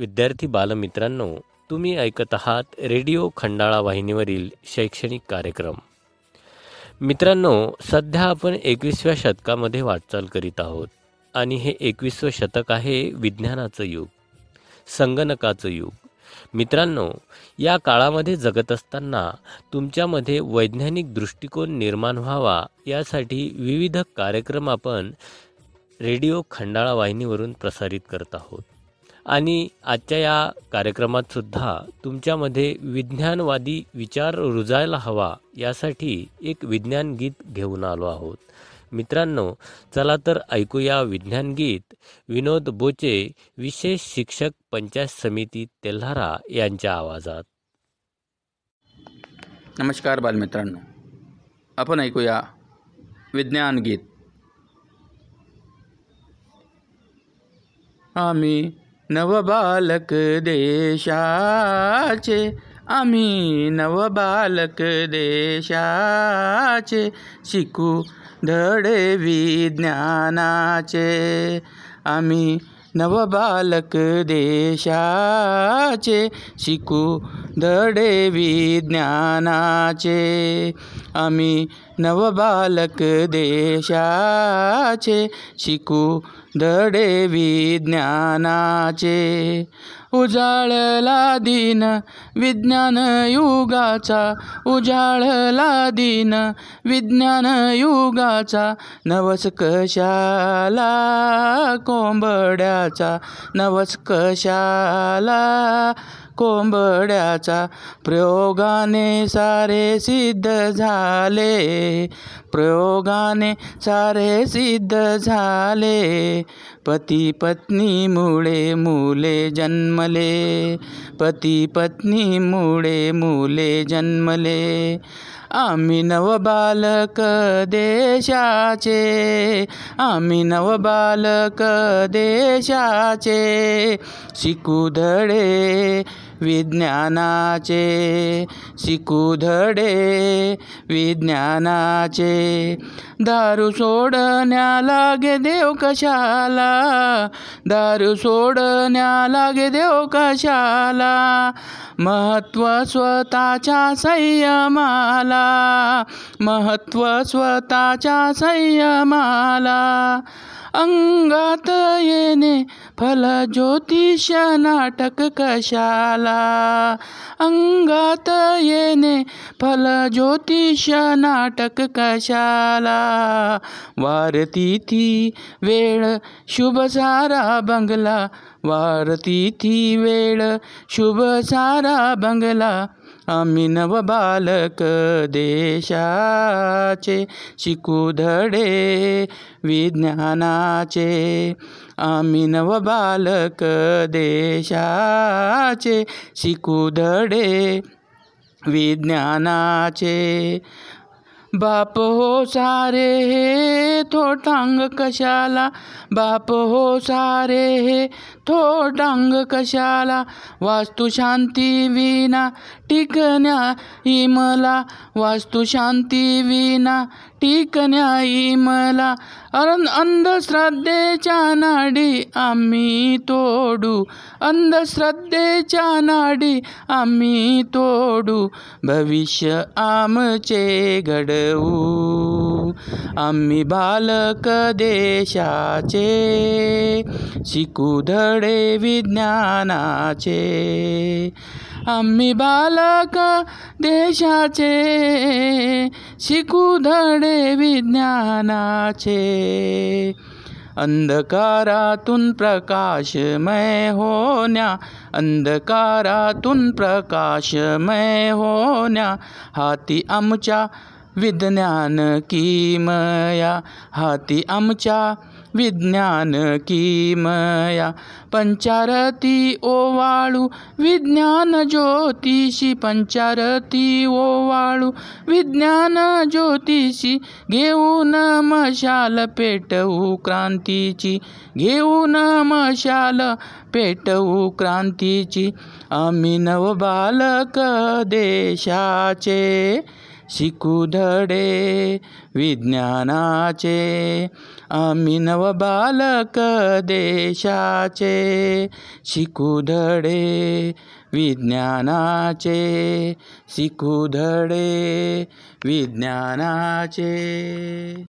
विद्यार्थी बालमित्रांनो तुम्ही ऐकत आहात रेडिओ खंडाळा वाहिनीवरील शैक्षणिक कार्यक्रम. मित्रांनो सध्या आपण एकविसव्या शतकामध्ये वाटचाल करीत आहोत आणि हे एकविसवं शतक आहे विज्ञानाचं युग संगणकाचं युग. मित्रांनो या काळामध्ये जगत असताना तुमच्यामध्ये वैज्ञानिक दृष्टिकोन निर्माण व्हावा यासाठी विविध कार्यक्रम आपण रेडिओ खंडाळा वाहिनीवरून प्रसारित करत आहोत. आणि आजच्या या कार्यक्रमात सुद्धा तुमच्यामध्ये विज्ञानवादी विचार रुजायला हवा यासाठी एक विज्ञान गीत घेऊन आलो आहोत. मित्रांनो चला तर ऐकूया विज्ञान गीत. विनोद बोचे विशेष शिक्षक पंचायत समिती तेल्हारा यांच्या आवाजात. नमस्कार बालमित्रांनो. आपण ऐकूया विज्ञान गीत. आम्ही नवबालक देशाचे आम्ही नवबालक देशाचे शिकू धडे विज्ञानाचे आम्ही नवबालक देशाचे शिकू धडे विज्ञानाचे आम्ही नवबालक देशाचे शिकू धडे विज्ञानाचे. उजाळला दिन विज्ञान युगाचा. उजाळला दिन विज्ञान युगाचा. नवस कशाला कोंबड्याचा? नवस कशाला कोंबड्याचा प्रयोगाने सारे सिद्ध झाले. प्रयोगाने सारे सिद्ध झाले. पती पत्नीमुळे मुले जन्मले. पती पत्नीमुळे मुले जन्मले. आम्ही नवबालक देशाचे. आम्ही नवबालक देशाचे. शिकू धडे. विज्ञानाचे शिकू धडे विज्ञानाचे दारू सोडण्या लागे देव कशाला? दारू सोडण्या लागे देव कशाला? महत्त्व स्वतःच्या संयमाला महत्त्व स्वतःच्या संयमाला. अंगात येणे फल ज्योतिष नाटक कशाला? अंगात येणे फल ज्योतिष नाटक कशाला? वारती ती वेळ शुभ सारा बंगला वारती ती वेळ शुभ सारा बंगला आम्ही नवबालक देशाचे शिकू धडे विज्ञानाचे. आम्ही नवबालक देशाचे शिकू धडे विज्ञानाचे. बाप हो सारे हे थोटांग कशाला? बाप हो सारे हे थोटांग कशाला? वास्तुशांती विना टिकण्या इमला वास्तुशांती विना टिकण्या मला अन अंधश्रद्धेच्या नाडी आम्ही तोडू. अंधश्रद्धेच्या नाडी आम्ही तोडू. भविष्य आमचे घडवू. आम्ही बालक देशाचे शिकू धडे विज्ञानाचे. आम्ही बालक देशाचे शिकू धडे विज्ञानाचे. अंधकारातून प्रकाशमय होण्या अंधकारातून प्रकाशमय होण्या. हाती आमच्या विज्ञान किमया हाती आमच्या विज्ञान किमया पंचारती ओवाळू विज्ञान ज्योतिषी पंचारती ओवाळू विज्ञान ज्योतिषी घेऊन मशाल पेटवू क्रांतीची घेऊन मशाल पेटवू क्रांतीची। आम्ही नवबालक देशाचे शिकू धडे विज्ञानाचे आम्ही नव बालक देशाचे. शिकू धडे विज्ञानाचे शिकू धडे विज्ञानाचे.